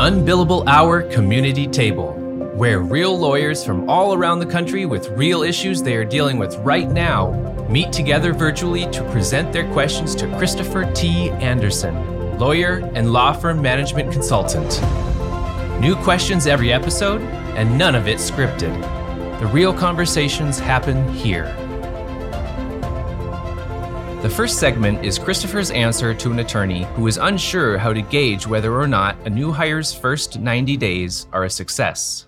Unbillable Hour Community Table, where real lawyers from all around the country with real issues they are dealing with right now meet together virtually to present their questions to Christopher T. Anderson, lawyer and law firm management consultant. New questions every episode, and none of it scripted. The real conversations happen here. The first segment is Christopher's answer to an attorney who is unsure how to gauge whether or not a new hire's first 90 days are a success.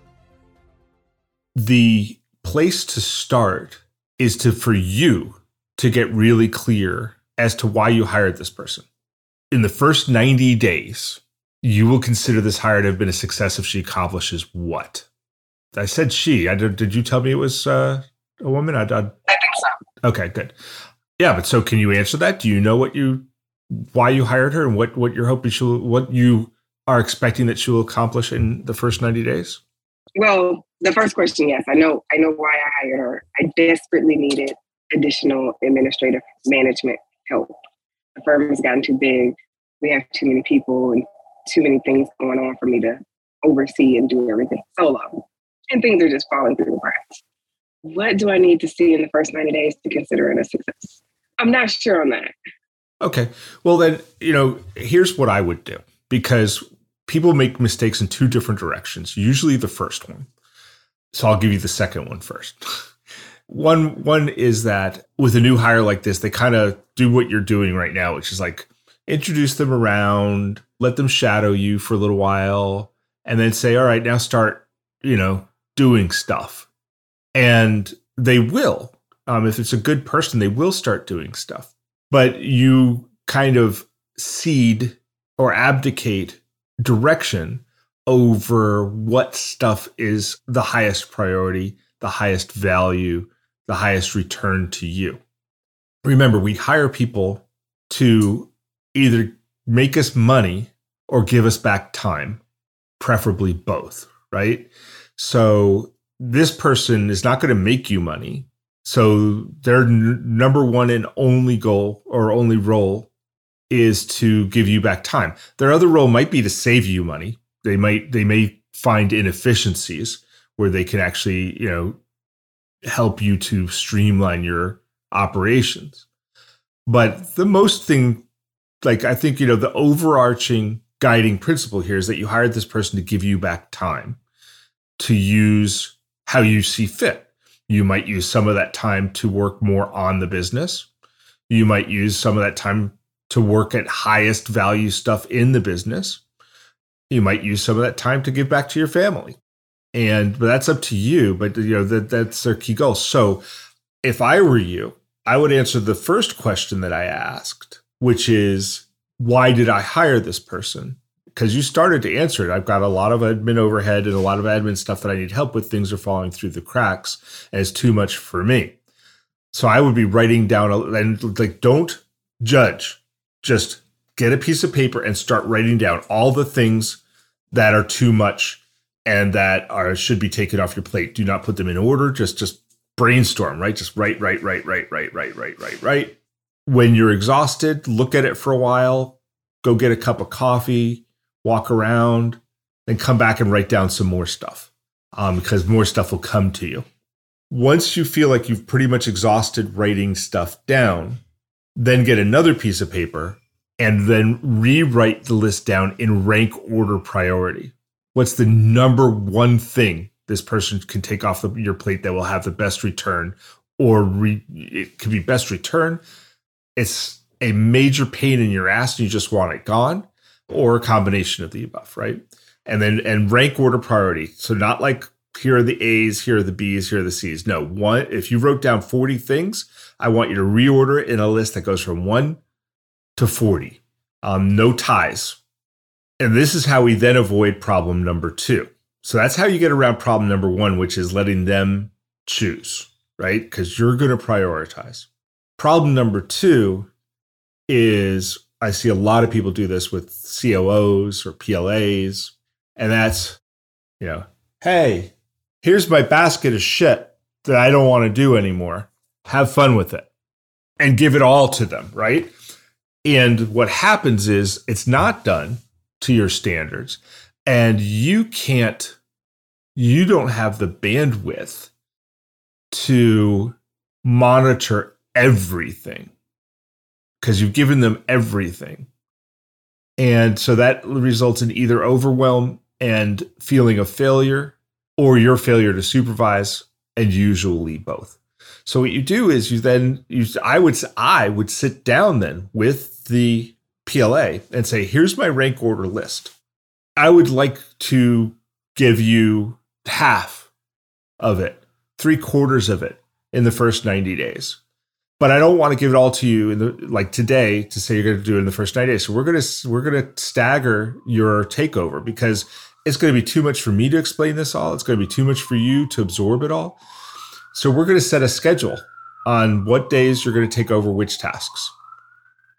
The place to start is to for you to get really clear as to why you hired this person. In the first 90 days, you will consider this hire to have been a success if she accomplishes what? I said she. I did, did you tell me it was uh, a woman? I, I, I think so. Okay, good. Yeah, but so can you answer that? Do you know what you why you hired her and what what you're hoping she'll what you are expecting that she will accomplish in the first 90 days? Well, the first question, yes, I know I know why I hired her. I desperately needed additional administrative management help. The firm has gotten too big. We have too many people and too many things going on for me to oversee and do everything solo. And things are just falling through the cracks. What do I need to see in the first 90 days to consider it a success? I'm not sure on that. Okay. Well, then, you know, here's what I would do because people make mistakes in two different directions, usually the first one. So I'll give you the second one first. one one is that with a new hire like this, they kind of do what you're doing right now, which is like introduce them around, let them shadow you for a little while, and then say, "All right, now start, you know, doing stuff." And they will um, if it's a good person, they will start doing stuff. But you kind of cede or abdicate direction over what stuff is the highest priority, the highest value, the highest return to you. Remember, we hire people to either make us money or give us back time, preferably both, right? So this person is not going to make you money. So their n- number one and only goal or only role is to give you back time. Their other role might be to save you money. They might they may find inefficiencies where they can actually, you know, help you to streamline your operations. But the most thing like I think, you know, the overarching guiding principle here is that you hired this person to give you back time to use how you see fit you might use some of that time to work more on the business. You might use some of that time to work at highest value stuff in the business. You might use some of that time to give back to your family. And but that's up to you. But you know, that that's their key goal. So if I were you, I would answer the first question that I asked, which is why did I hire this person? Because you started to answer it. I've got a lot of admin overhead and a lot of admin stuff that I need help with. Things are falling through the cracks, and it's too much for me. So I would be writing down a, and like don't judge, just get a piece of paper and start writing down all the things that are too much and that are should be taken off your plate. Do not put them in order. Just just brainstorm, right? Just write, write, write, write, write, write, write, write, write. When you're exhausted, look at it for a while. Go get a cup of coffee walk around, then come back and write down some more stuff um, because more stuff will come to you. Once you feel like you've pretty much exhausted writing stuff down, then get another piece of paper and then rewrite the list down in rank order priority. What's the number one thing this person can take off your plate that will have the best return? Or re, it could be best return. It's a major pain in your ass and you just want it gone or a combination of the above, right? And then and rank order priority. So not like here are the A's, here are the B's, here are the C's. No, one if you wrote down 40 things, I want you to reorder it in a list that goes from 1 to 40. Um, no ties. And this is how we then avoid problem number 2. So that's how you get around problem number 1, which is letting them choose, right? Cuz you're going to prioritize. Problem number 2 is I see a lot of people do this with COOs or PLAs, and that's, you know, hey, here's my basket of shit that I don't want to do anymore. Have fun with it and give it all to them, right? And what happens is it's not done to your standards. And you can't, you don't have the bandwidth to monitor everything because you've given them everything. And so that results in either overwhelm and feeling of failure or your failure to supervise and usually both. So what you do is you then you I would I would sit down then with the PLA and say here's my rank order list. I would like to give you half of it, three quarters of it in the first 90 days but I don't want to give it all to you in the like today to say you're going to do it in the first 90 days. So we're going to we're going to stagger your takeover because it's going to be too much for me to explain this all. It's going to be too much for you to absorb it all. So we're going to set a schedule on what days you're going to take over which tasks.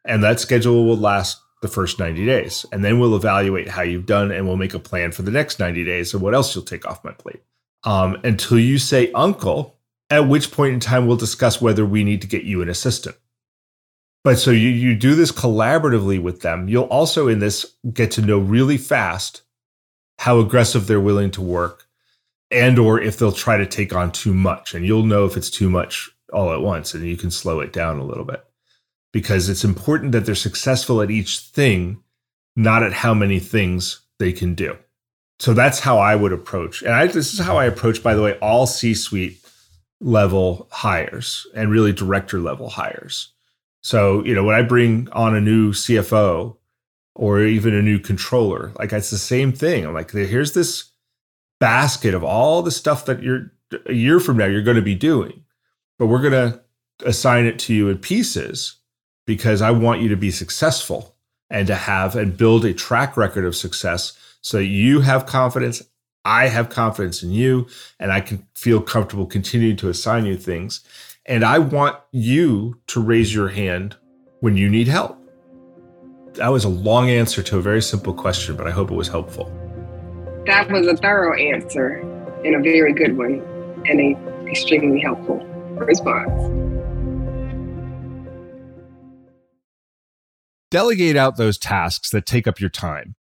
And that schedule will last the first 90 days. And then we'll evaluate how you've done and we'll make a plan for the next 90 days of what else you'll take off my plate. Um, until you say uncle, at which point in time we'll discuss whether we need to get you an assistant. But so you, you do this collaboratively with them. You'll also in this get to know really fast how aggressive they're willing to work and or if they'll try to take on too much. And you'll know if it's too much all at once and you can slow it down a little bit. Because it's important that they're successful at each thing, not at how many things they can do. So that's how I would approach. And I, this is how I approach, by the way, all C suite level hires and really director level hires. So, you know, when I bring on a new CFO or even a new controller, like it's the same thing. I'm like, here's this basket of all the stuff that you're a year from now you're going to be doing, but we're going to assign it to you in pieces because I want you to be successful and to have and build a track record of success so you have confidence I have confidence in you and I can feel comfortable continuing to assign you things. And I want you to raise your hand when you need help. That was a long answer to a very simple question, but I hope it was helpful. That was a thorough answer and a very good one and a extremely helpful response. Delegate out those tasks that take up your time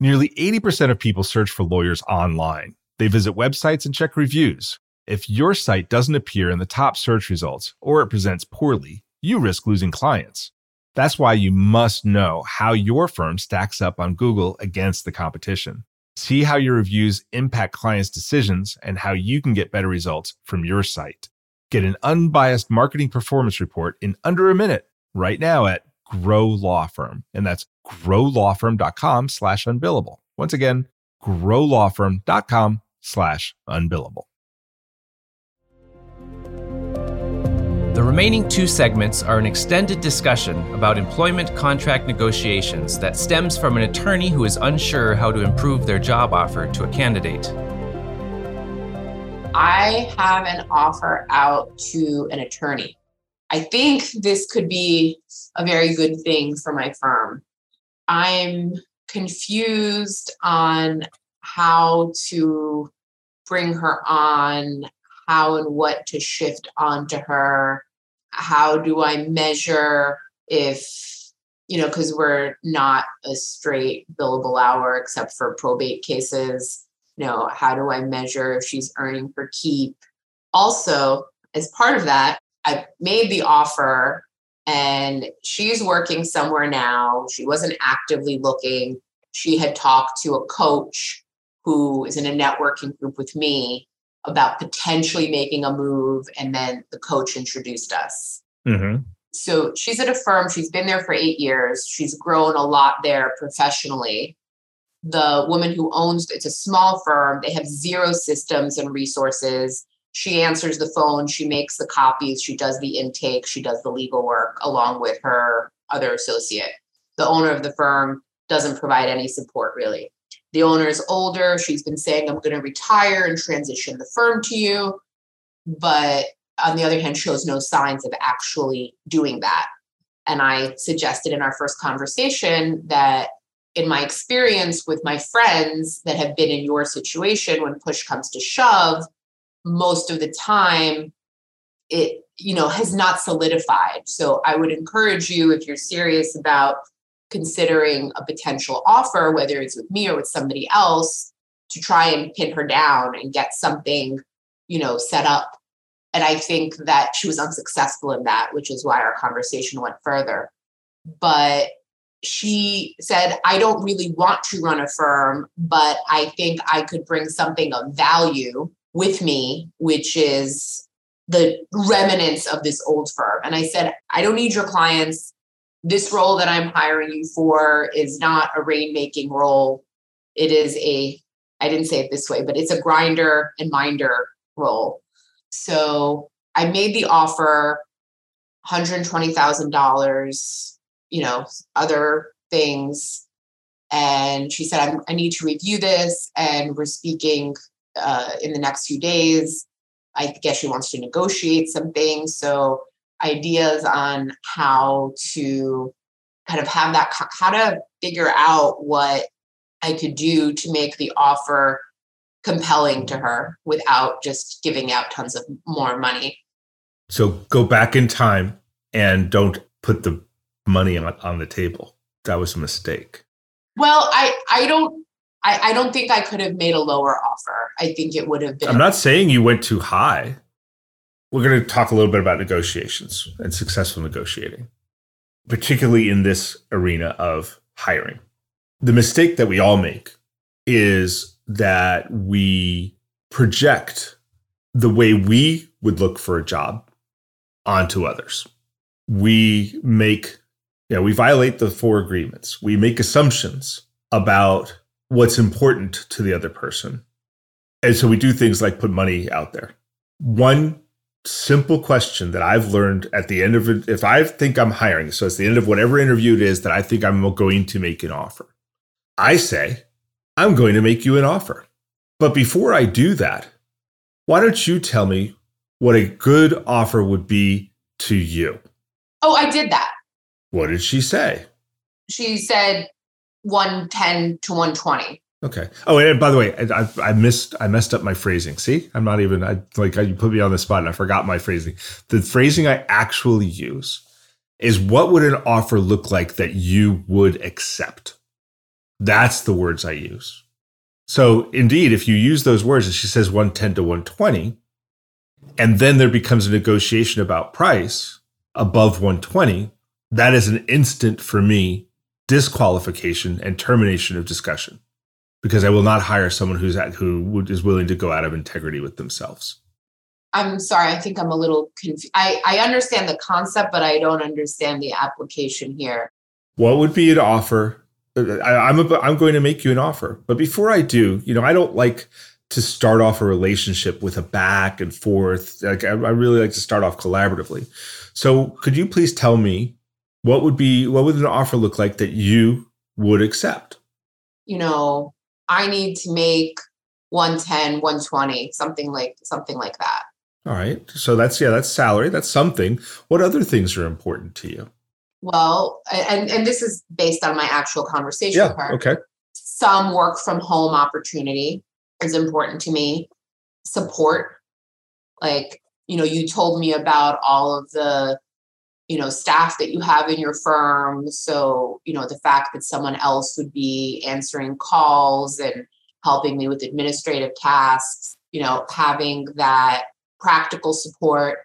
Nearly 80% of people search for lawyers online. They visit websites and check reviews. If your site doesn't appear in the top search results or it presents poorly, you risk losing clients. That's why you must know how your firm stacks up on Google against the competition. See how your reviews impact clients' decisions and how you can get better results from your site. Get an unbiased marketing performance report in under a minute right now at Grow Law Firm. And that's growlawfirm.com slash unbillable. Once again, growlawfirm.com slash unbillable. The remaining two segments are an extended discussion about employment contract negotiations that stems from an attorney who is unsure how to improve their job offer to a candidate. I have an offer out to an attorney. I think this could be a very good thing for my firm. I'm confused on how to bring her on, how and what to shift onto her. How do I measure if, you know, because we're not a straight billable hour except for probate cases. You know, how do I measure if she's earning for keep? Also, as part of that, I made the offer and she's working somewhere now. She wasn't actively looking. She had talked to a coach who is in a networking group with me about potentially making a move. And then the coach introduced us. Mm-hmm. So she's at a firm, she's been there for eight years. She's grown a lot there professionally. The woman who owns it's a small firm, they have zero systems and resources she answers the phone, she makes the copies, she does the intake, she does the legal work along with her other associate. The owner of the firm doesn't provide any support really. the owner is older. She's been saying, I'm going to retire and transition the firm to you. But on the other hand, shows no signs of actually doing that. And I suggested in our first conversation that in my experience with my friends that have been in your situation, when push comes to shove, most of the time it you know has not solidified. So i would encourage you if you're serious about considering a potential offer whether it's with me or with somebody else to try and pin her down and get something you know set up. And i think that she was unsuccessful in that which is why our conversation went further. But she said i don't really want to run a firm but i think i could bring something of value with me which is the remnants of this old firm. And I said, I don't need your clients. This role that I'm hiring you for is not a rainmaking role. It is a, I didn't say it this way, but it's a grinder and minder role. So I made the offer $120,000, you know, other things. And she said, i need to review this. And we're speaking uh, in the next few days I guess she wants to negotiate some things. So ideas on how to kind of have that, how to figure out what I could do to make the offer compelling to her without just giving out tons of more money. So go back in time and don't put the money on, on the table. That was a mistake. Well, I I don't I, I don't think I could have made a lower offer. I think it would have been. I'm not saying you went too high. We're going to talk a little bit about negotiations and successful negotiating, particularly in this arena of hiring. The mistake that we all make is that we project the way we would look for a job onto others. We make, you know, we violate the four agreements. We make assumptions about what's important to the other person. And so we do things like put money out there. One simple question that I've learned at the end of it, if I think I'm hiring, so it's the end of whatever interview it is that I think I'm going to make an offer, I say, I'm going to make you an offer. But before I do that, why don't you tell me what a good offer would be to you? Oh, I did that. What did she say? She said, 110 to 120. Okay. Oh, and by the way, I, I, missed I messed up my phrasing. See, I'm not even I like you put me on the spot and I forgot my phrasing. The phrasing I actually use is what would an offer look like that you would accept. That's the words I use. So indeed, if you use those words, and she says 110 to 120, and then there becomes a negotiation about price above 120, that is an instant for me disqualification and termination of discussion because I will not hire someone who's at, who is willing to go out of integrity with themselves. I'm sorry, I think I'm a little confused. I, I understand the concept, but I don't understand the application here. What would be an offer? Uh, I, I'm a, I'm going to make you an offer, but before I do, you know, I don't like to start off a relationship with a back and forth. Like I, I really like to start off collaboratively. So, could you please tell me what would be what would an offer look like that you would accept you know i need to make 110 120 something like something like that. All right. So that's yeah that's salary. That's something. What other things are important to you? Well and and this is based on my actual conversation yeah, okay. Some work from home opportunity is important to me. Support. Like you know you told me about all of the you know staff that you have in your firm. So you know the fact that someone else would be answering calls and helping me with administrative tasks you know having that practical support.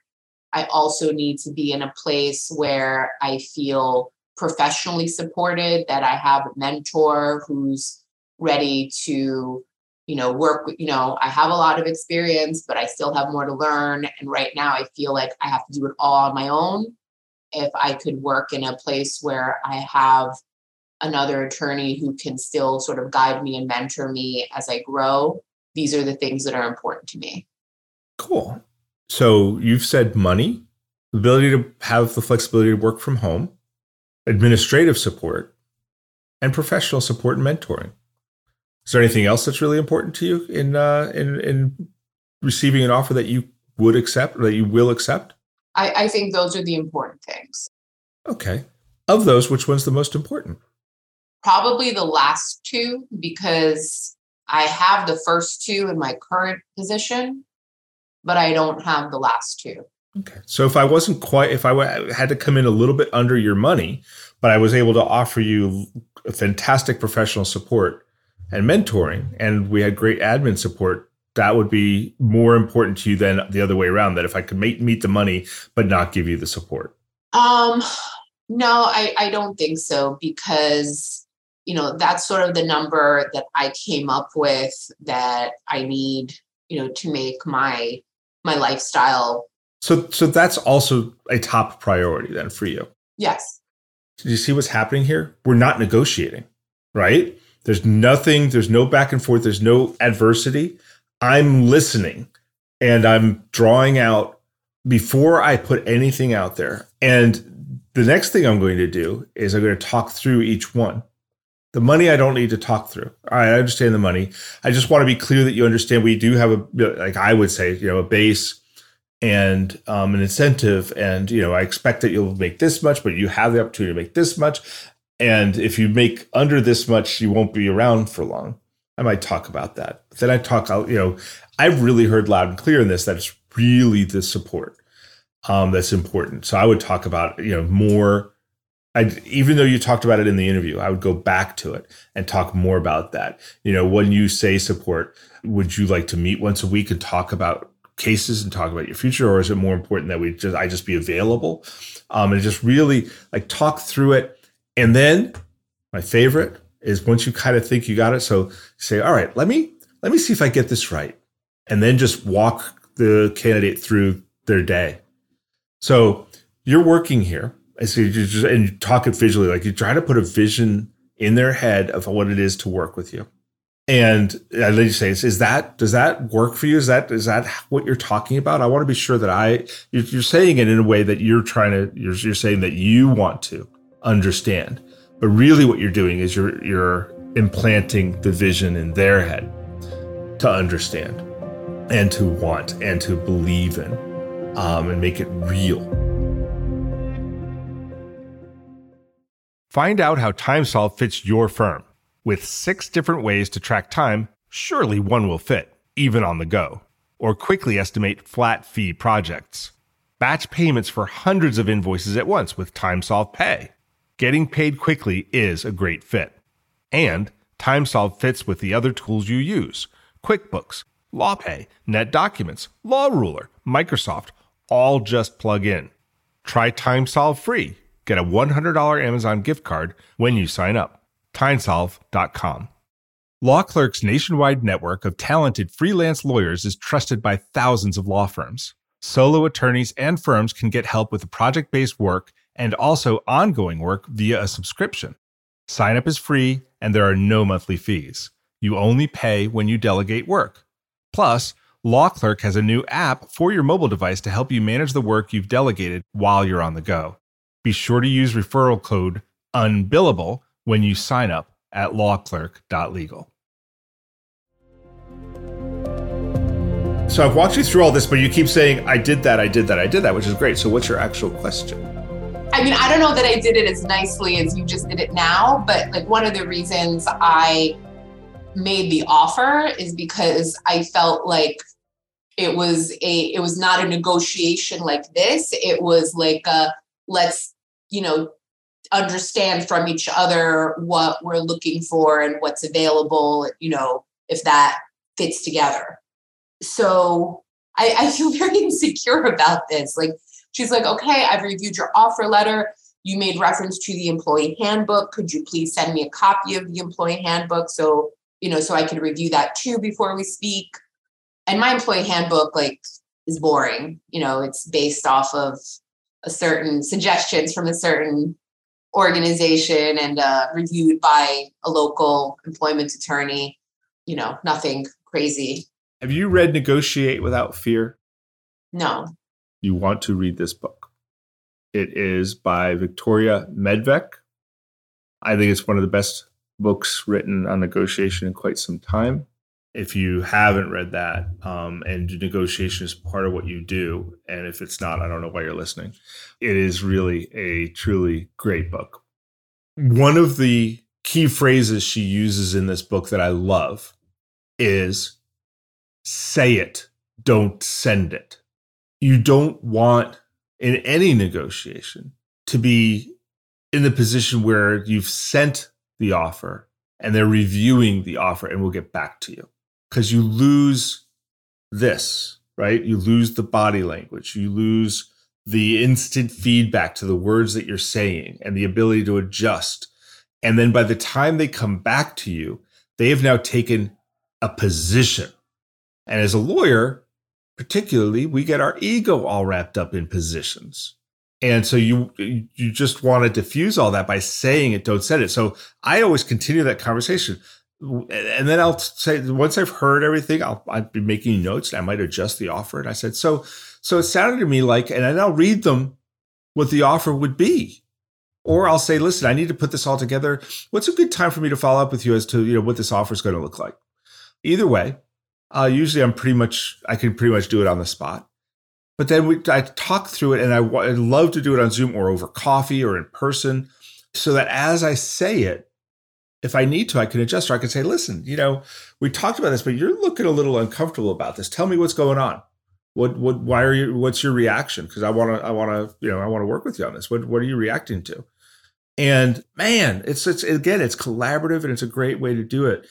I also need to be in a place where i feel professionally supported that i have a mentor who's ready to you know work you know i have a lot of experience but i still have more to learn. And right now i feel like i have to do it all on my own if I could work in a place where I have another attorney who can still sort of guide me and mentor me as I grow, these are the things that are important to me. Cool. So you've said money, ability to have the flexibility to work from home, administrative support, and professional support and mentoring. Is there anything else that's really important to you in uh, in in receiving an offer that you would accept or that you will accept? I, I think those are the important things. Okay. Of those, which one's the most important? Probably the last two because I have the first two in my current position, but I don't have the last two. Okay. So if I wasn't quite, if I had to come in a little bit under your money, but I was able to offer you fantastic professional support and mentoring, and we had great admin support, that would be more important to you than the other way around. That if I could make, meet the money, but not give you the support. Um, no, I, I don't think so because you know that's sort of the number that I came up with that I need, you know, to make my my lifestyle. So so that's also a top priority then for you. Yes. Do you see what's happening here? We're not negotiating, right? There's nothing, there's no back and forth, there's no adversity. I'm listening and I'm drawing out before I put anything out there. And the next thing I'm going to do is I'm going to talk through each one. The money I don't need to talk through. I understand the money. I just want to be clear that you understand we do have a like I would say, you know, a base and um, an incentive, and you know, I expect that you'll make this much, but you have the opportunity to make this much. And if you make under this much, you won't be around for long. I might talk about that. But then I talk, out, you know, I've really heard loud and clear in this that it's really the support um, that's important. So I would talk about, you know, more. I even though you talked about it in the interview, I would go back to it and talk more about that. You know, when you say support, would you like to meet once a week and talk about cases and talk about your future, or is it more important that we just I just be available um, and just really like talk through it? And then my favorite is once you kind of think you got it, so say, all right, let me let me see if I get this right, and then just walk the candidate through their day so you're working here. See you just and you talk it visually, like you try to put a vision in their head of what it is to work with you. And I let you say, is that does that work for you? Is that is that what you're talking about? I want to be sure that I you're, you're saying it in a way that you're trying to you're, you're saying that you want to understand, but really what you're doing is you're you're implanting the vision in their head to understand and to want and to believe in um, and make it real. Find out how TimeSolve fits your firm. With six different ways to track time, surely one will fit, even on the go. Or quickly estimate flat fee projects. Batch payments for hundreds of invoices at once with TimeSolve Pay. Getting paid quickly is a great fit. And TimeSolve fits with the other tools you use QuickBooks, LawPay, NetDocuments, LawRuler, Microsoft, all just plug in. Try TimeSolve free. Get a $100 Amazon gift card when you sign up. TimeSolve.com. Law Clerk's nationwide network of talented freelance lawyers is trusted by thousands of law firms. Solo attorneys and firms can get help with project based work and also ongoing work via a subscription. Sign up is free and there are no monthly fees. You only pay when you delegate work. Plus, Law Clerk has a new app for your mobile device to help you manage the work you've delegated while you're on the go. Be sure to use referral code UNBILLABLE when you sign up at lawclerk.legal. So I've walked you through all this, but you keep saying, I did that, I did that, I did that, which is great. So what's your actual question? I mean, I don't know that I did it as nicely as you just did it now, but like one of the reasons I made the offer is because I felt like it was a it was not a negotiation like this. It was like a let's you know understand from each other what we're looking for and what's available you know if that fits together. So I, I feel very insecure about this. Like she's like okay i've reviewed your offer letter. You made reference to the employee handbook. Could you please send me a copy of the employee handbook so you know so i can review that too before we speak? And my employee handbook like is boring. You know it's based off of a certain suggestions from a certain organization and uh, reviewed by a local employment attorney. You know nothing crazy. Have you read negotiate without fear? No you want to read this book it is by victoria medvec i think it's one of the best books written on negotiation in quite some time. If you haven't read that, um, and negotiation is part of what you do, and if it's not, I don't know why you're listening. It is really a truly great book. One of the key phrases she uses in this book that I love is say it, don't send it. You don't want in any negotiation to be in the position where you've sent the offer and they're reviewing the offer and we'll get back to you because you lose this, right? You lose the body language, you lose the instant feedback to the words that you're saying and the ability to adjust. And then by the time they come back to you, they have now taken a position. And as a lawyer, particularly, we get our ego all wrapped up in positions. And so you you just want to diffuse all that by saying it, don't say it. So I always continue that conversation. And then I'll say once I've heard everything, I'll I'll be making notes. I might adjust the offer. And I said, so so it sounded to me like, and then I'll read them what the offer would be. Or I'll say, listen, I need to put this all together. What's a good time for me to follow up with you as to you know what this offer is going to look like? Either way, uh, usually I'm pretty much I can pretty much do it on the spot. But then we, I talk through it, and I, I love to do it on Zoom or over coffee or in person, so that as I say it, if I need to, I can adjust or I can say, listen, you know, we talked about this, but you're looking a little uncomfortable about this. Tell me what's going on. What, what, why are you, what's your reaction? Cause I want to, I want to, you know, I want to work with you on this. What, what are you reacting to? And man, it's, it's, again, it's collaborative and it's a great way to do it.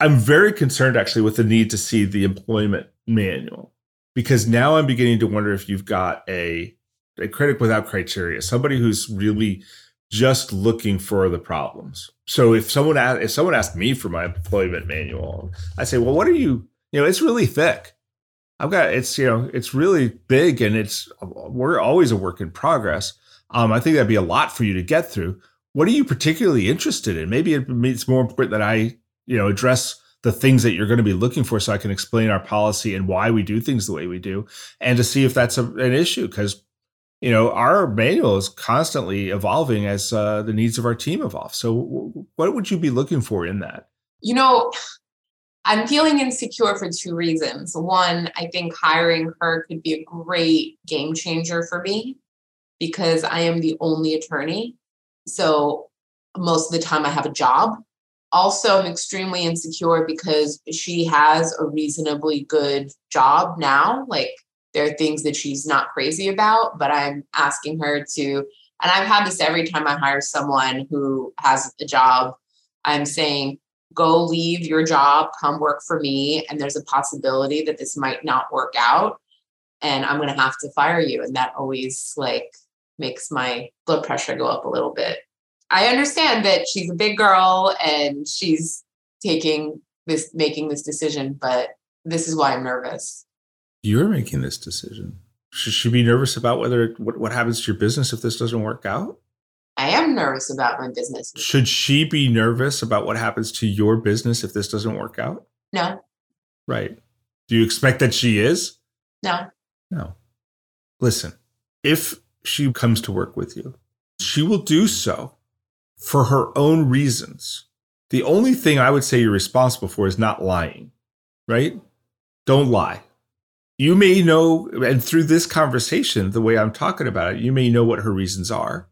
I'm very concerned actually with the need to see the employment manual because now I'm beginning to wonder if you've got a a critic without criteria, somebody who's really just looking for the problems. So if someone asked, if someone asked me for my employment manual, I'd say, well, what are you? You know, it's really thick. I've got it's you know it's really big and it's we're always a work in progress. Um, I think that'd be a lot for you to get through. What are you particularly interested in? Maybe it's more important that I you know address the things that you're going to be looking for so I can explain our policy and why we do things the way we do and to see if that's a, an issue because you know our manual is constantly evolving as uh, the needs of our team evolve. So w- what would you be looking for in that? You know i'm feeling insecure for two reasons. One i think hiring her could be a great game changer for me because i am the only attorney. So most of the time i have a job also I'm extremely insecure because she has a reasonably good job now. Like there are things that she's not crazy about, but I'm asking her to, and I've had this every time I hire someone who has a job. I'm saying, go leave your job, come work for me. And there's a possibility that this might not work out. And I'm going to have to fire you. And that always like makes my blood pressure go up a little bit. I understand that she's a big girl and she's taking this, making this decision, but this is why I'm nervous. You're making this decision. Should she be nervous about whether what, what happens to your business if this doesn't work out? I am nervous about my business. Should she be nervous about what happens to your business if this doesn't work out? No. Right. Do you expect that she is? No. No. Listen, if she comes to work with you, she will do so for her own reasons. The only thing I would say you're responsible for is not lying, right? Don't lie. You may know, and through this conversation, the way I'm talking about it, you may know what her reasons are,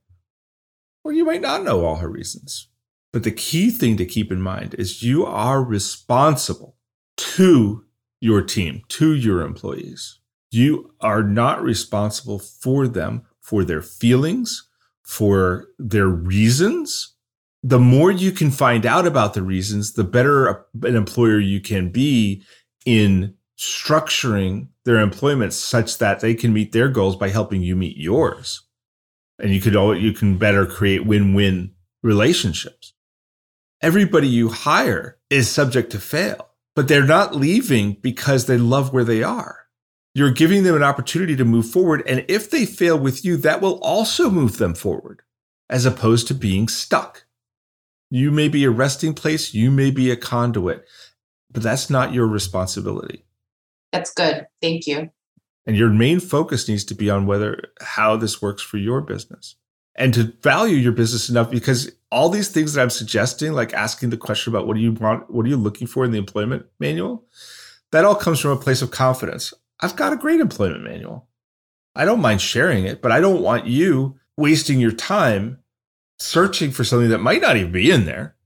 or you might not know all her reasons. But the key thing to keep in mind is you are responsible to your team, to your employees. You are not responsible for them, for their feelings, for their reasons, the more you can find out about the reasons, the better an employer you can be in structuring their employment such that they can meet their goals by helping you meet yours. And you could you can better create win-win relationships. Everybody you hire is subject to fail, but they're not leaving because they love where they are. You're giving them an opportunity to move forward. And if they fail with you, that will also move them forward as opposed to being stuck. You may be a resting place, you may be a conduit, but that's not your responsibility. That's good. Thank you. And your main focus needs to be on whether how this works for your business. and to value your business enough because all these things that I'm suggesting, like asking the question about what do you want, what are you looking for in the employment manual, that all comes from a place of confidence. I've got a great employment manual. I don't mind sharing it, but I don't want you wasting your time searching for something that might not even be in there.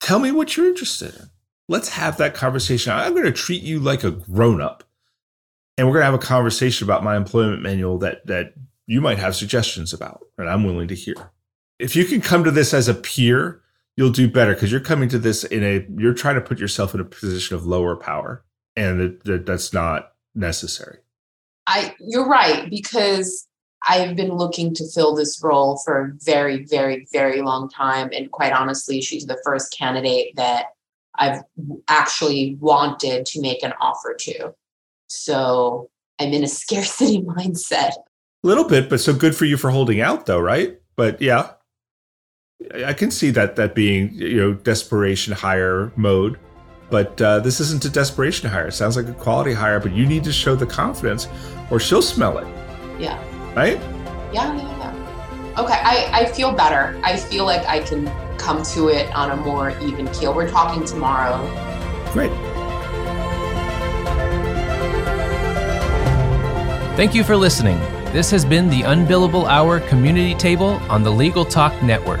Tell me what you're interested in. Let's have that conversation. I'm going to treat you like a grown up. And we're going to have a conversation about my employment manual that that you might have suggestions about, and I'm willing to hear. If you can come to this as a peer, you'll do better because you're coming to this in a you're trying to put yourself in a position of lower power, and it, that, that's not necessary. I you're right because I've been looking to fill this role for a very, very, very long time. And quite honestly, she's the first candidate that I've actually wanted to make an offer to. So I'm in a scarcity mindset. A little bit, but so good for you for holding out, though, right? But yeah, I can see that that being you know desperation hire mode. But uh, this isn't a desperation hire. It sounds like a quality hire, but you need to show the confidence, or she'll smell it. Yeah. Right. Yeah. Yeah. Yeah. Okay. I I feel better. I feel like I can come to it on a more even keel. We're talking tomorrow. Great. Thank you for listening. This has been the Unbillable Hour Community Table on the Legal Talk Network.